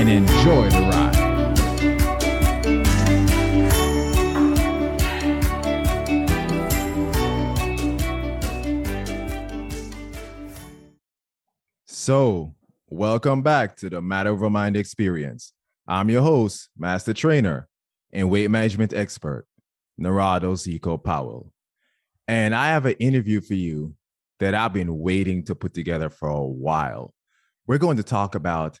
and enjoy the ride. So, welcome back to the Matter of Mind experience. I'm your host, Master Trainer and Weight Management Expert, Narado Zeco Powell. And I have an interview for you that I've been waiting to put together for a while. We're going to talk about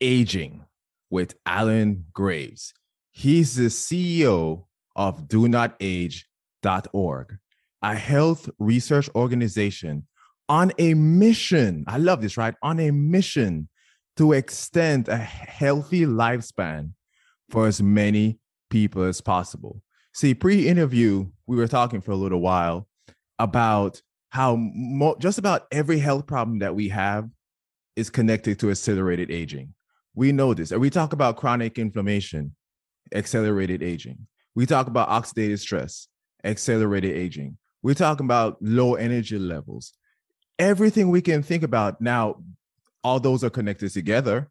aging with Alan Graves. He's the CEO of Do Not Age.org, a health research organization on a mission. I love this, right? On a mission to extend a healthy lifespan for as many people as possible. See, pre interview, we were talking for a little while about how mo- just about every health problem that we have is connected to accelerated aging. We know this. And we talk about chronic inflammation, accelerated aging. We talk about oxidative stress, accelerated aging. We're talking about low energy levels. Everything we can think about now, all those are connected together.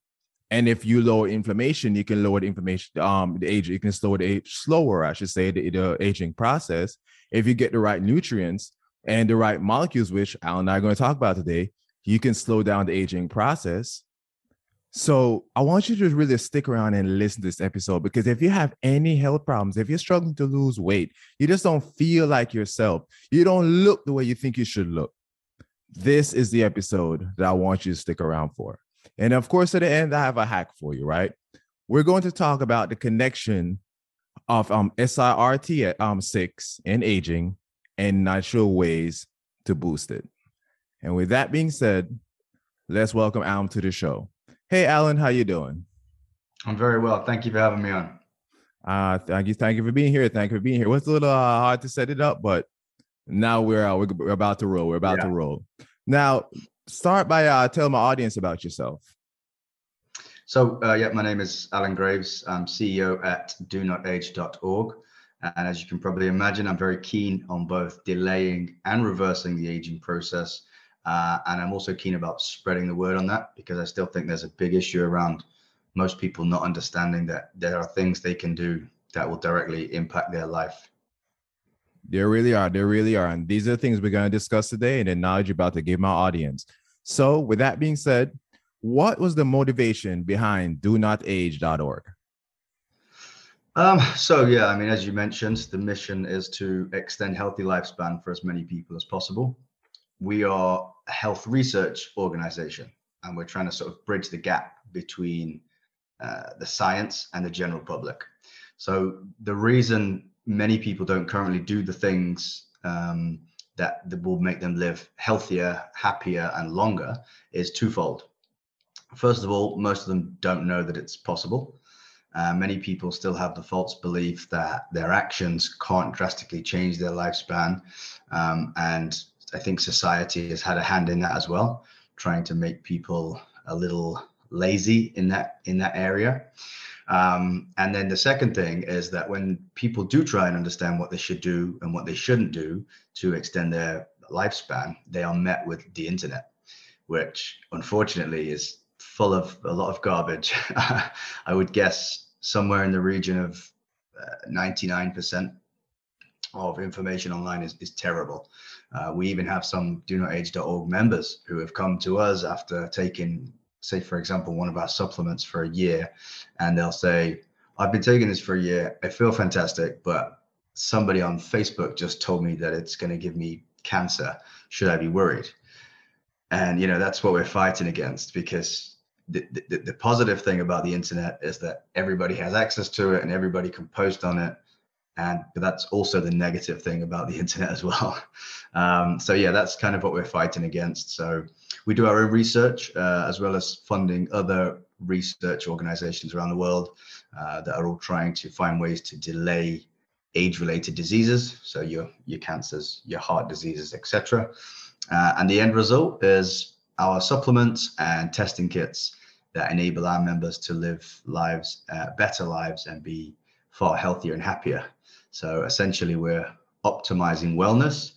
And if you lower inflammation, you can lower the inflammation, um, the age, you can slow the age slower, I should say, the, the aging process. If you get the right nutrients and the right molecules, which Al and I are going to talk about today, you can slow down the aging process. So I want you to really stick around and listen to this episode because if you have any health problems, if you're struggling to lose weight, you just don't feel like yourself, you don't look the way you think you should look. This is the episode that I want you to stick around for. And of course, at the end, I have a hack for you, right? We're going to talk about the connection of um, SIRT um, 6 and aging and natural ways to boost it. And with that being said, let's welcome Alan to the show. Hey, Alan, how you doing? I'm very well. Thank you for having me on. Uh, thank you, thank you for being here. Thank you for being here. It was a little uh, hard to set it up, but now we're uh, we're, about to roll. We're about yeah. to roll. Now, start by uh, telling my audience about yourself. So, uh, yeah, my name is Alan Graves. I'm CEO at DoNotAge.org. And as you can probably imagine, I'm very keen on both delaying and reversing the aging process. Uh, and I'm also keen about spreading the word on that because I still think there's a big issue around most people not understanding that there are things they can do that will directly impact their life. There really are. There really are. And these are the things we're going to discuss today and the knowledge you're about to give my audience. So, with that being said, what was the motivation behind do not age.org? Um, so yeah, I mean, as you mentioned, the mission is to extend healthy lifespan for as many people as possible. We are a health research organization, and we're trying to sort of bridge the gap between uh, the science and the general public. So the reason many people don't currently do the things um, that, that will make them live healthier, happier, and longer is twofold. First of all, most of them don't know that it's possible. Uh, many people still have the false belief that their actions can't drastically change their lifespan. Um, and I think society has had a hand in that as well, trying to make people a little lazy in that in that area. Um, and then the second thing is that when people do try and understand what they should do and what they shouldn't do to extend their lifespan, they are met with the internet, which unfortunately is full of a lot of garbage. I would guess somewhere in the region of uh, 99% of information online is, is terrible. Uh, we even have some do not age.org members who have come to us after taking, say, for example, one of our supplements for a year, and they'll say, I've been taking this for a year. I feel fantastic, but somebody on Facebook just told me that it's going to give me cancer. Should I be worried? And, you know, that's what we're fighting against because the, the, the, positive thing about the internet is that everybody has access to it and everybody can post on it and but that's also the negative thing about the internet as well um, so yeah that's kind of what we're fighting against so we do our own research uh, as well as funding other research organizations around the world uh, that are all trying to find ways to delay age-related diseases, so your your cancers, your heart diseases, etc. Uh, and the end result is our supplements and testing kits that enable our members to live lives, uh, better lives, and be far healthier and happier. So essentially, we're optimizing wellness,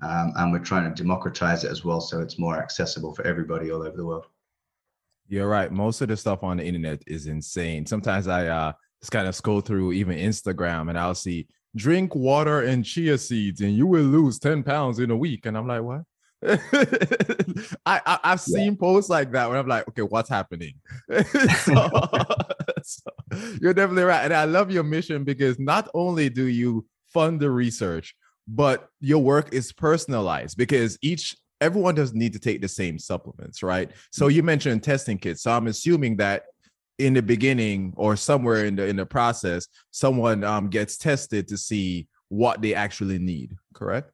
um, and we're trying to democratize it as well, so it's more accessible for everybody all over the world. You're right. Most of the stuff on the internet is insane. Sometimes I uh, just kind of scroll through even Instagram, and I'll see drink water and chia seeds, and you will lose ten pounds in a week, and I'm like, what? I, I have seen yeah. posts like that where I'm like, okay, what's happening? so, so, you're definitely right, and I love your mission because not only do you fund the research, but your work is personalized because each everyone doesn't need to take the same supplements, right? So you mentioned testing kits, so I'm assuming that in the beginning or somewhere in the in the process, someone um, gets tested to see what they actually need. Correct?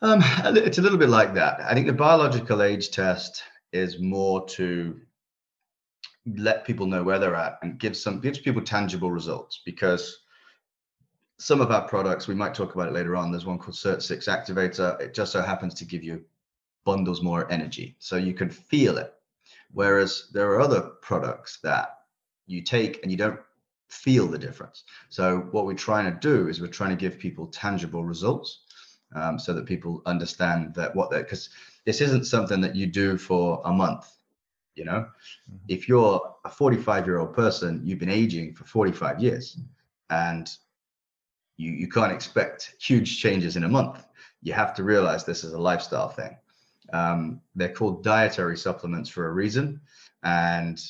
Um, it's a little bit like that. I think the biological age test is more to let people know where they're at and give some gives people tangible results because some of our products we might talk about it later on there's one called SIRT6 activator. It just so happens to give you bundles more energy so you can feel it. Whereas there are other products that you take and you don't feel the difference. So what we're trying to do is we're trying to give people tangible results um, so that people understand that what they because this isn't something that you do for a month you know mm-hmm. if you're a 45 year old person you've been aging for 45 years and you you can't expect huge changes in a month you have to realize this is a lifestyle thing um, they're called dietary supplements for a reason and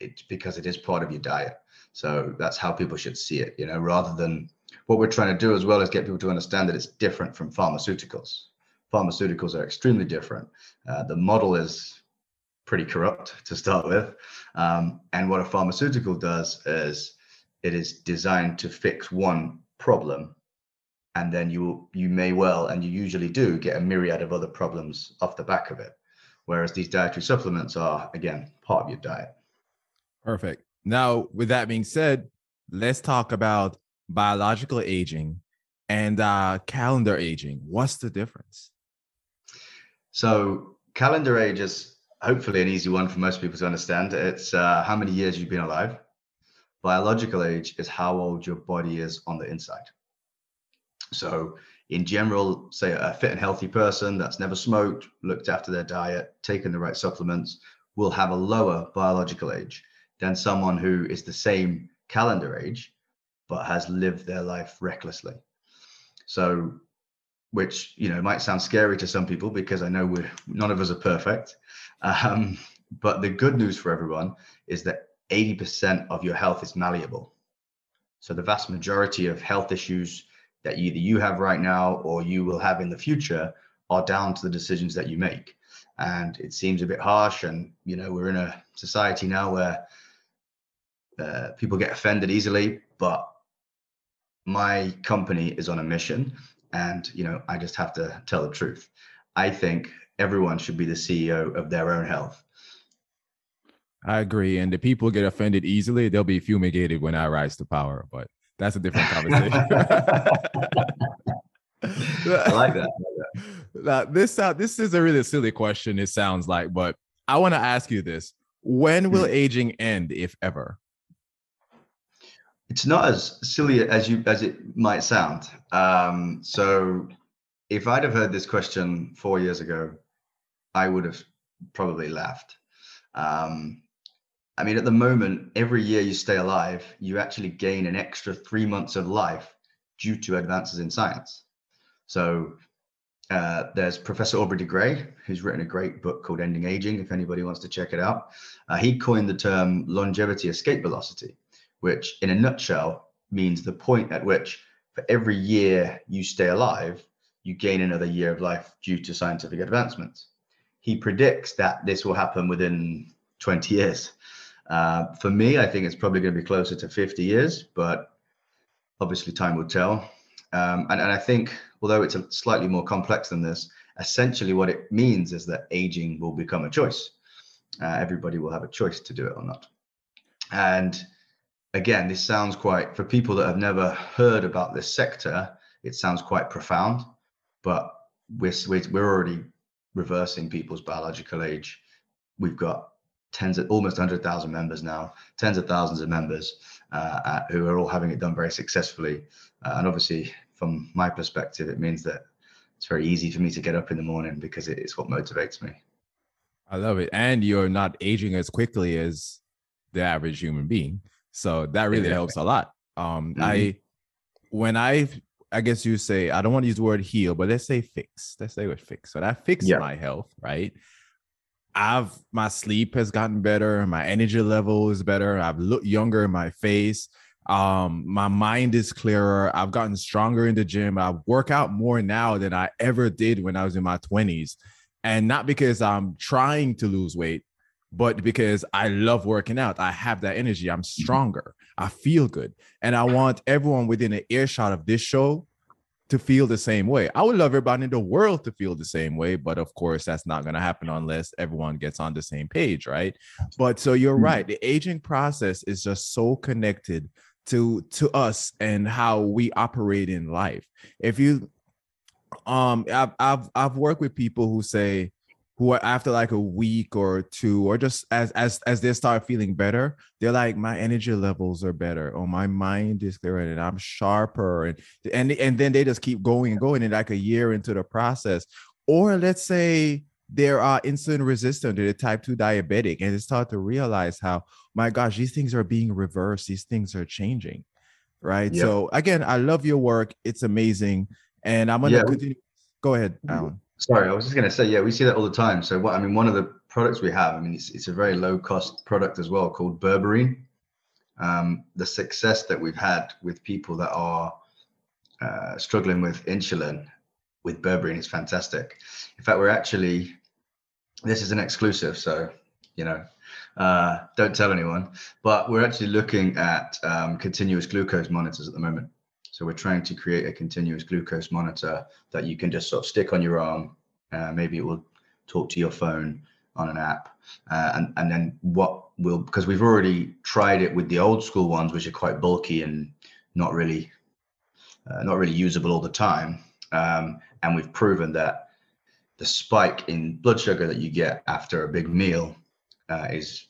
it's because it is part of your diet so that's how people should see it you know rather than what we're trying to do as well is get people to understand that it's different from pharmaceuticals. Pharmaceuticals are extremely different. Uh, the model is pretty corrupt to start with. Um, and what a pharmaceutical does is it is designed to fix one problem and then you you may well and you usually do get a myriad of other problems off the back of it whereas these dietary supplements are again part of your diet perfect now with that being said let's talk about biological aging and uh, calendar aging. What's the difference? So, calendar age is hopefully an easy one for most people to understand. It's uh, how many years you've been alive. Biological age is how old your body is on the inside. So, in general, say a fit and healthy person that's never smoked, looked after their diet, taken the right supplements, will have a lower biological age than someone who is the same calendar age but has lived their life recklessly. So, which you know might sound scary to some people because I know we're none of us are perfect. Um, but the good news for everyone is that 80% of your health is malleable. So the vast majority of health issues that either you have right now or you will have in the future are down to the decisions that you make. And it seems a bit harsh. And you know we're in a society now where uh, people get offended easily, but my company is on a mission and you know i just have to tell the truth. I think everyone should be the ceo of their own health. I agree. And the people get offended easily they'll be fumigated when i rise to power but that's a different conversation. I like that, Now, this uh, this is a really silly question it sounds like but i want to ask you this. When will hmm. aging end if ever it's not as silly as you as it might sound. Um, so, if I'd have heard this question four years ago, I would have probably laughed. Um, I mean, at the moment, every year you stay alive, you actually gain an extra three months of life due to advances in science. So, uh, there's Professor Aubrey de Grey, who's written a great book called Ending Aging. If anybody wants to check it out, uh, he coined the term longevity escape velocity which in a nutshell means the point at which for every year you stay alive, you gain another year of life due to scientific advancements. He predicts that this will happen within 20 years. Uh, for me, I think it's probably going to be closer to 50 years, but obviously time will tell. Um, and, and I think, although it's slightly more complex than this, essentially what it means is that aging will become a choice. Uh, everybody will have a choice to do it or not. And again, this sounds quite, for people that have never heard about this sector, it sounds quite profound, but we're, we're already reversing people's biological age. We've got tens of almost 100,000 members now, tens of thousands of members uh, who are all having it done very successfully. Uh, and obviously, from my perspective, it means that it's very easy for me to get up in the morning because it's what motivates me. I love it. And you're not aging as quickly as the average human being. So that really exactly. helps a lot. Um, mm-hmm. I, when I, I guess you say, I don't want to use the word heal, but let's say fix. Let's say with fix. So that fixed yeah. my health, right? I've my sleep has gotten better, my energy level is better, I've looked younger in my face. Um, my mind is clearer. I've gotten stronger in the gym. I work out more now than I ever did when I was in my 20s. And not because I'm trying to lose weight, but because I love working out. I have that energy. I'm stronger. I feel good. And I want everyone within an earshot of this show to feel the same way. I would love everybody in the world to feel the same way, but of course, that's not going to happen unless everyone gets on the same page, right? But so you're mm-hmm. right. The aging process is just so connected to to us and how we operate in life. If you um I've I've I've worked with people who say, who are after like a week or two or just as as as they start feeling better they're like my energy levels are better or my mind is clearer and i'm sharper and and and then they just keep going and going and like a year into the process or let's say they're uh, insulin resistant to the type 2 diabetic and they start to realize how my gosh these things are being reversed these things are changing right yep. so again i love your work it's amazing and i'm gonna yeah. continue go ahead alan Sorry, I was just going to say, yeah, we see that all the time. So what I mean, one of the products we have, I mean, it's, it's a very low cost product as well called Berberine. Um, the success that we've had with people that are uh, struggling with insulin with Berberine is fantastic. In fact, we're actually, this is an exclusive, so, you know, uh, don't tell anyone, but we're actually looking at um, continuous glucose monitors at the moment. So we're trying to create a continuous glucose monitor that you can just sort of stick on your arm. Uh, maybe it will talk to your phone on an app. Uh, and, and then what will, because we've already tried it with the old school ones, which are quite bulky and not really, uh, not really usable all the time. Um, and we've proven that the spike in blood sugar that you get after a big meal uh, is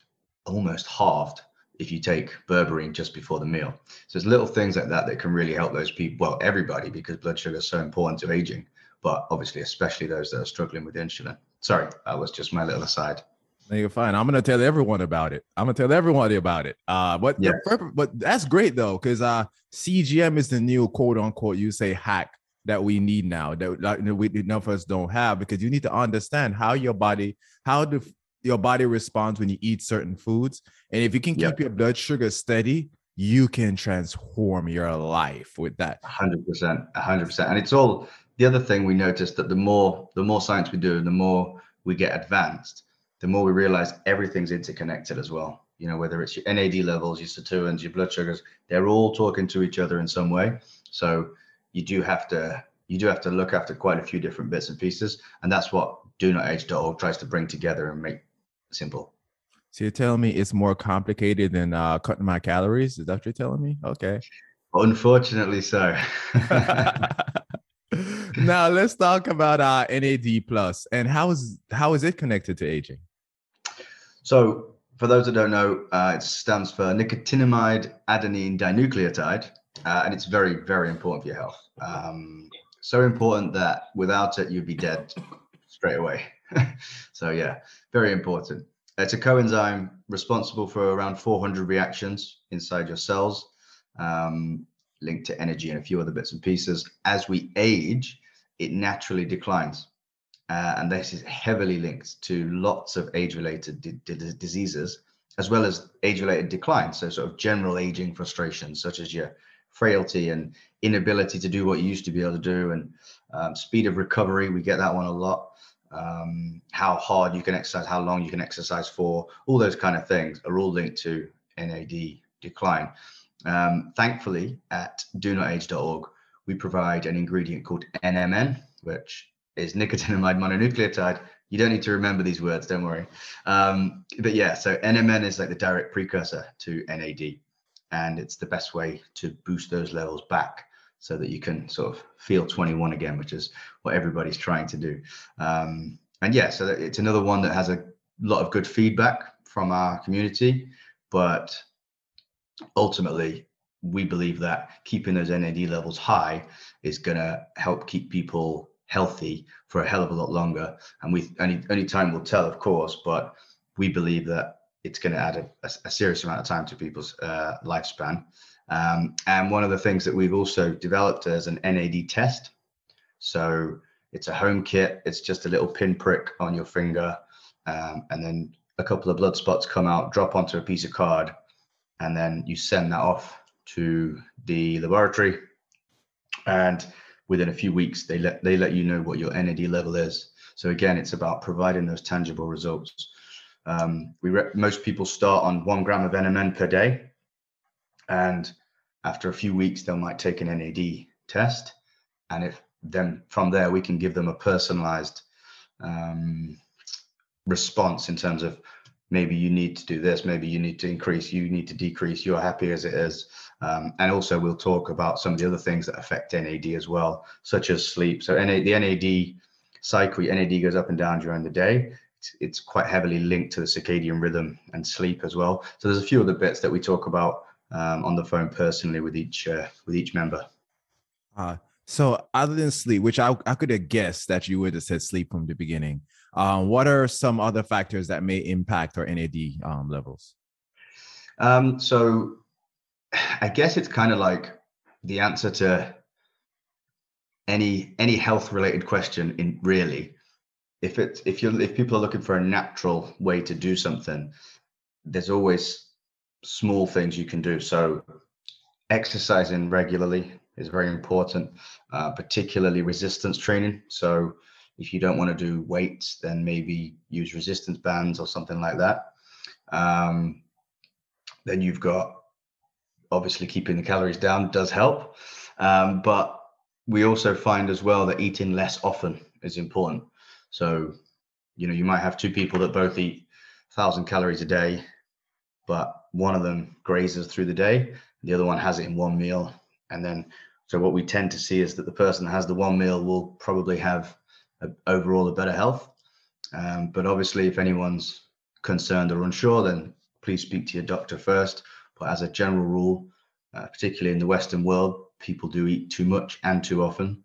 almost halved if you take berberine just before the meal. So there's little things like that that can really help those people, well, everybody, because blood sugar is so important to aging, but obviously, especially those that are struggling with insulin. Sorry, that was just my little aside. No, you're fine. I'm gonna tell everyone about it. I'm gonna tell everybody about it. Uh, but yeah. but that's great though, because uh, CGM is the new quote unquote you say hack that we need now that, that we enough of us don't have because you need to understand how your body, how the your body responds when you eat certain foods. And if you can keep yep. your blood sugar steady, you can transform your life with that. 100%. 100%. And it's all the other thing we noticed that the more the more science we do, the more we get advanced, the more we realize everything's interconnected as well. You know, whether it's your NAD levels, your sirtuins, your blood sugars, they're all talking to each other in some way. So you do have to you do have to look after quite a few different bits and pieces. And that's what do not age.org tries to bring together and make simple. So you're telling me it's more complicated than uh, cutting my calories? Is that what you're telling me? Okay. Unfortunately, so. now let's talk about uh, NAD plus and how is how is it connected to aging? So, for those that don't know, uh, it stands for nicotinamide adenine dinucleotide, uh, and it's very very important for your health. Um, so important that without it you'd be dead straight away. so yeah, very important. It's a coenzyme responsible for around 400 reactions inside your cells, um, linked to energy and a few other bits and pieces. As we age, it naturally declines. Uh, and this is heavily linked to lots of age-related diseases, as well as age-related decline. So sort of general aging frustrations, such as your frailty and inability to do what you used to be able to do, and um, speed of recovery. We get that one a lot um, how hard you can exercise, how long you can exercise for, all those kind of things are all linked to NAD decline. Um, thankfully, at do not age.org, we provide an ingredient called NMN, which is nicotinamide mononucleotide. You don't need to remember these words, don't worry. Um, but yeah, so NMN is like the direct precursor to NAD, and it's the best way to boost those levels back so that you can sort of feel 21 again, which is what everybody's trying to do. Um, and yeah, so it's another one that has a lot of good feedback from our community, but ultimately we believe that keeping those NAD levels high is going to help keep people healthy for a hell of a lot longer. And we only time will tell, of course, but we believe that it's going to add a, a, a serious amount of time to people's uh, lifespan. Um, and one of the things that we've also developed is an NAD test. So it's a home kit. It's just a little pinprick on your finger, um, and then a couple of blood spots come out, drop onto a piece of card, and then you send that off to the laboratory. And within a few weeks, they let they let you know what your NAD level is. So again, it's about providing those tangible results. Um, we re- most people start on one gram of NMN per day, and after a few weeks, they might take an NAD test, and if then from there we can give them a personalized um, response in terms of maybe you need to do this, maybe you need to increase, you need to decrease, you're happy as it is. Um, and also we'll talk about some of the other things that affect NAD as well, such as sleep. So NAD, the NAD cycle, NAD goes up and down during the day. It's, it's quite heavily linked to the circadian rhythm and sleep as well. So there's a few other bits that we talk about um, on the phone personally with each uh, with each member. Uh, so other than sleep, which I, I could have guessed that you would have said sleep from the beginning, um, what are some other factors that may impact our NAD um, levels? Um, so I guess it's kind of like the answer to any any health related question in really if it's if you're if people are looking for a natural way to do something there's always small things you can do so exercising regularly is very important, uh, particularly resistance training. So if you don't want to do weights, then maybe use resistance bands or something like that. Um, then you've got obviously keeping the calories down does help, um, but we also find as well that eating less often is important. So you know you might have two people that both eat thousand calories a day, but one of them grazes through the day, the other one has it in one meal, and then so what we tend to see is that the person that has the one meal will probably have a, overall a better health. Um, but obviously, if anyone's concerned or unsure, then please speak to your doctor first. But as a general rule, uh, particularly in the Western world, people do eat too much and too often.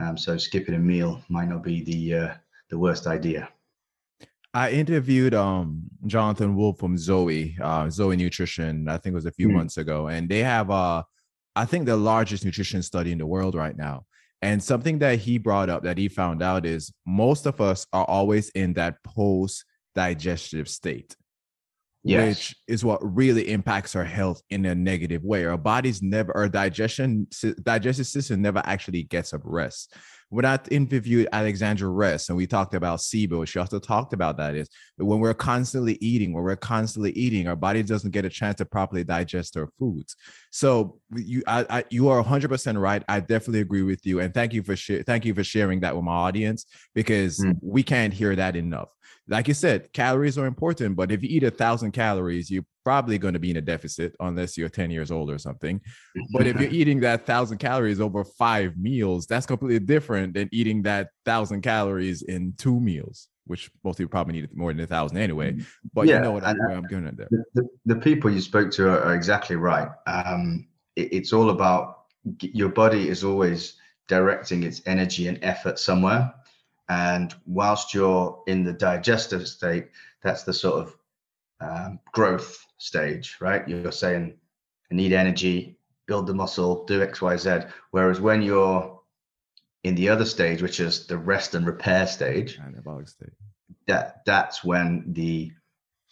Um, so skipping a meal might not be the uh, the worst idea. I interviewed um Jonathan Wolf from Zoe, uh, Zoe Nutrition, I think it was a few mm. months ago, and they have a I think the largest nutrition study in the world right now. And something that he brought up that he found out is most of us are always in that post digestive state, yes. which is what really impacts our health in a negative way. Our body's never, our digestion, digestive system never actually gets a rest when I interviewed Alexandra Rest and we talked about SIBO, she also talked about that is when we're constantly eating, when we're constantly eating, our body doesn't get a chance to properly digest our foods. So you, I, I, you are 100% right. I definitely agree with you, and thank you for sh- thank you for sharing that with my audience because mm. we can't hear that enough like you said, calories are important, but if you eat a thousand calories, you're probably going to be in a deficit unless you're 10 years old or something. But if you're eating that thousand calories over five meals, that's completely different than eating that thousand calories in two meals, which most people probably need more than a thousand anyway. Mm, but yeah, you know what I'm, I'm going at there. The, the, people you spoke to are, are exactly right. Um, it, it's all about your body is always directing its energy and effort somewhere and whilst you're in the digestive state, that's the sort of um, growth stage, right? You're saying, I need energy, build the muscle, do X, Y, Z. Whereas when you're in the other stage, which is the rest and repair stage, anabolic state, that that's when the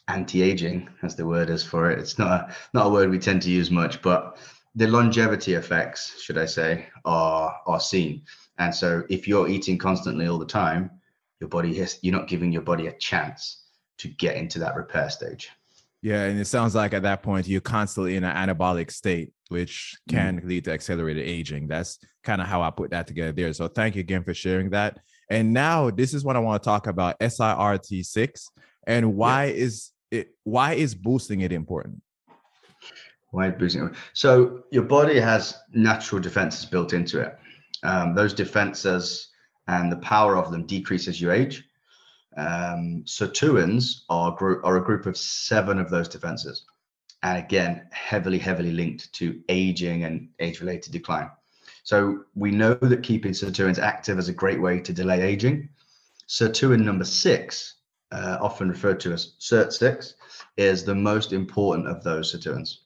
anti-aging, as the word is for it, it's not a, not a word we tend to use much, but the longevity effects, should I say, are are seen. And so if you're eating constantly all the time, your body has, you're not giving your body a chance to get into that repair stage. Yeah, and it sounds like at that point you're constantly in an anabolic state, which can mm. lead to accelerated aging. That's kind of how I put that together there. So thank you again for sharing that. And now this is what I want to talk about SIRT6 and why yeah. is it why is boosting it important? Why boosting it? So your body has natural defenses built into it. Um, those defenses and the power of them decrease as you age. Um, sirtuins are, group, are a group of seven of those defenses. And again, heavily, heavily linked to aging and age related decline. So we know that keeping sirtuins active is a great way to delay aging. Sirtuin number six, uh, often referred to as SIRT6, is the most important of those sirtuins.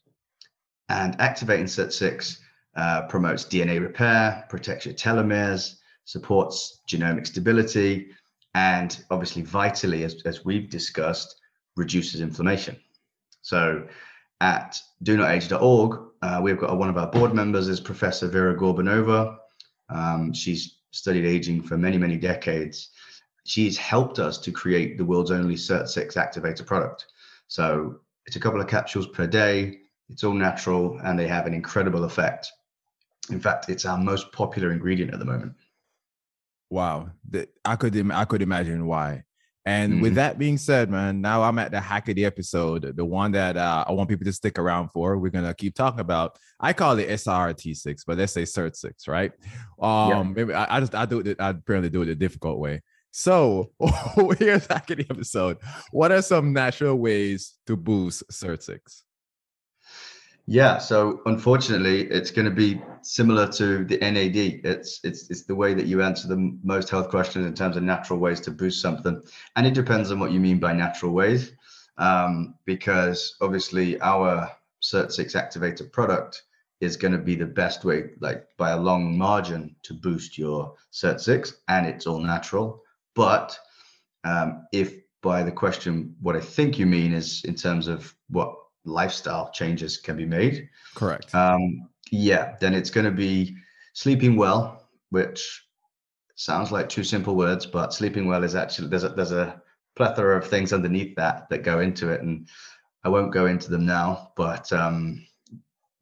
And activating SIRT6 uh, promotes DNA repair, protects your telomeres, supports genomic stability, and obviously, vitally, as, as we've discussed, reduces inflammation. So at donotage.org, uh, we've got one of our board members is Professor Vera Gorbunova. Um, she's studied aging for many, many decades. She's helped us to create the world's only SIRT6 activator product. So it's a couple of capsules per day. It's all natural and they have an incredible effect. In fact, it's our most popular ingredient at the moment. Wow, I could I could imagine why. And mm-hmm. with that being said, man, now I'm at the hack of the episode, the one that uh, I want people to stick around for. We're gonna keep talking about. I call it SRT6, but let's say SIRT six, right? Um, yeah. maybe I, I, just I do it. I apparently do it the difficult way. So here's hack of the episode. What are some natural ways to boost SIRT six? Yeah, so unfortunately, it's going to be similar to the NAD. It's it's it's the way that you answer the most health questions in terms of natural ways to boost something, and it depends on what you mean by natural ways, um, because obviously our SIRT6 activator product is going to be the best way, like by a long margin, to boost your SIRT6, and it's all natural. But um, if by the question, what I think you mean is in terms of what lifestyle changes can be made. Correct. Um, yeah, then it's going to be sleeping well, which sounds like two simple words, but sleeping well is actually there's a there's a plethora of things underneath that that go into it, and I won't go into them now. But um,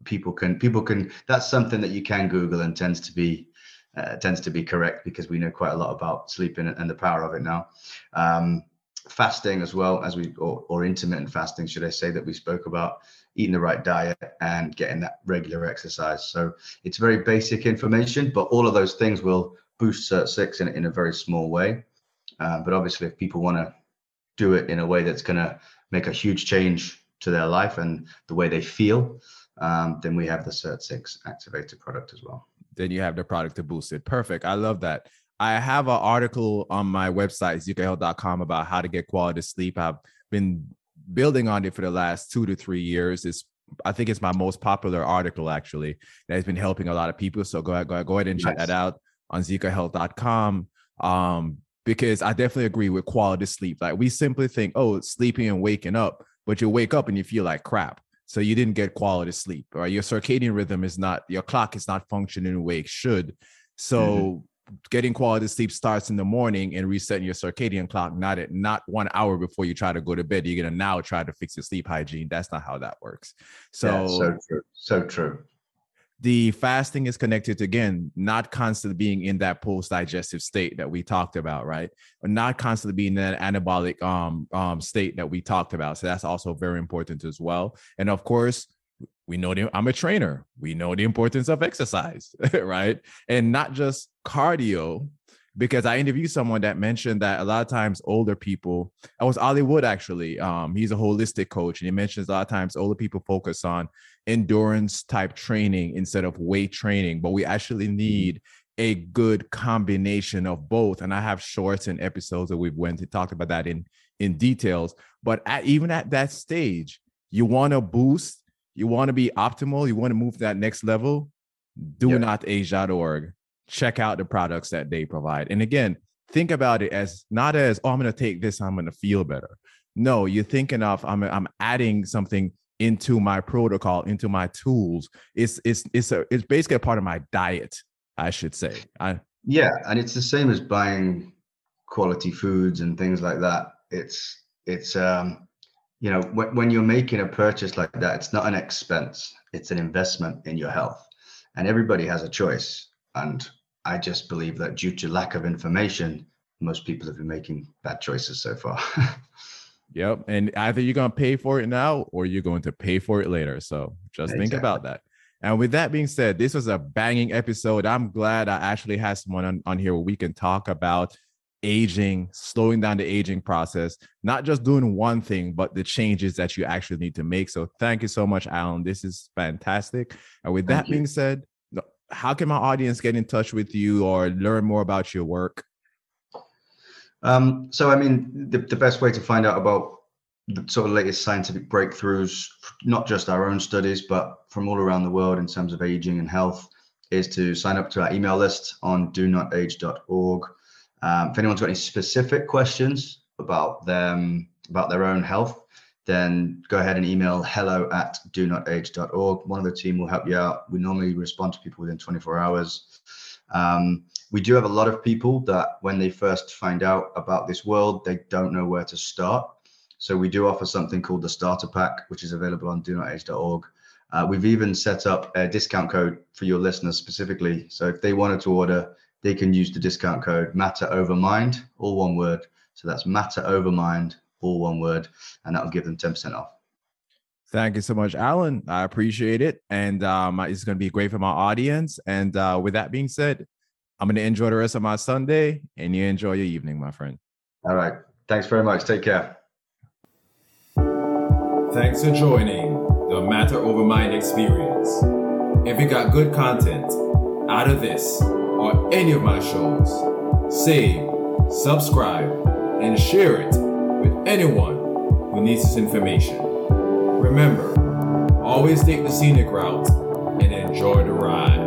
people can people can that's something that you can Google and tends to be uh, tends to be correct because we know quite a lot about sleeping and the power of it now. Um, fasting as well as we or, or intermittent fasting should i say that we spoke about eating the right diet and getting that regular exercise. So it's very basic information but all of those things will boost SIRT6 in, in a very small way. Uh, but obviously if people want to do it in a way that's going to make a huge change to their life and the way they feel um, then we have the SIRT6 activated product as well. Then you have the product to boost it. Perfect. I love that I have an article on my website, zecohealth.com, about how to get quality sleep. I've been building on it for the last two to three years. It's I think it's my most popular article actually that has been helping a lot of people. So go ahead, go ahead, go ahead and check that out on zecohealth.com. Um, because I definitely agree with quality sleep. Like we simply think, oh, sleeping and waking up, but you wake up and you feel like crap. So you didn't get quality sleep, or right? your circadian rhythm is not, your clock is not functioning the way it should. So mm-hmm getting quality sleep starts in the morning and resetting your circadian clock, not at not one hour before you try to go to bed. You're gonna now try to fix your sleep hygiene. That's not how that works. So, yeah, so true. So true. The fasting is connected to again, not constantly being in that post-digestive state that we talked about, right? Or not constantly being in that anabolic um, um, state that we talked about. So that's also very important as well. And of course, we know the, I'm a trainer. We know the importance of exercise, right? And not just cardio, because I interviewed someone that mentioned that a lot of times older people, I was Ollie Wood actually. Um, he's a holistic coach, and he mentions a lot of times older people focus on endurance type training instead of weight training, but we actually need a good combination of both. And I have shorts and episodes that we've went to talk about that in in details. But at, even at that stage, you want to boost you want to be optimal, you want to move to that next level, do yep. not age.org. Check out the products that they provide. And again, think about it as not as, oh, I'm going to take this, I'm going to feel better. No, you're thinking of, I'm, I'm adding something into my protocol, into my tools. It's, it's, it's, a, it's basically a part of my diet, I should say. I, yeah. And it's the same as buying quality foods and things like that. It's, it's, um, you know when, when you're making a purchase like that it's not an expense it's an investment in your health and everybody has a choice and i just believe that due to lack of information most people have been making bad choices so far. yep. And either you're going to pay for it now or you're going to pay for it later. So just exactly. think about that. And with that being said, this was a banging episode. I'm glad I actually had someone on, on here where we can talk about aging, slowing down the aging process, not just doing one thing, but the changes that you actually need to make. So thank you so much, Alan. This is fantastic. And with thank that you. being said, how can my audience get in touch with you or learn more about your work? Um, so, I mean, the, the best way to find out about the sort of latest scientific breakthroughs, not just our own studies, but from all around the world in terms of aging and health, is to sign up to our email list on do notage.org. Um, if anyone's got any specific questions about them about their own health, then go ahead and email hello at do notage.org. One of the team will help you out. We normally respond to people within 24 hours. Um, we do have a lot of people that when they first find out about this world, they don't know where to start. So we do offer something called the starter pack, which is available on do notage.org. Uh, we've even set up a discount code for your listeners specifically. So if they wanted to order, they can use the discount code matter over mind, all one word. So that's matter over mind, all one word, and that will give them 10% off. Thank you so much, Alan. I appreciate it. And um, it's going to be great for my audience. And uh, with that being said, I'm going to enjoy the rest of my Sunday and you enjoy your evening, my friend. All right. Thanks very much. Take care. Thanks for joining the Matter Over Mind experience. If you got good content out of this or any of my shows, save, subscribe, and share it with anyone who needs this information. Remember, always take the scenic route and enjoy the ride.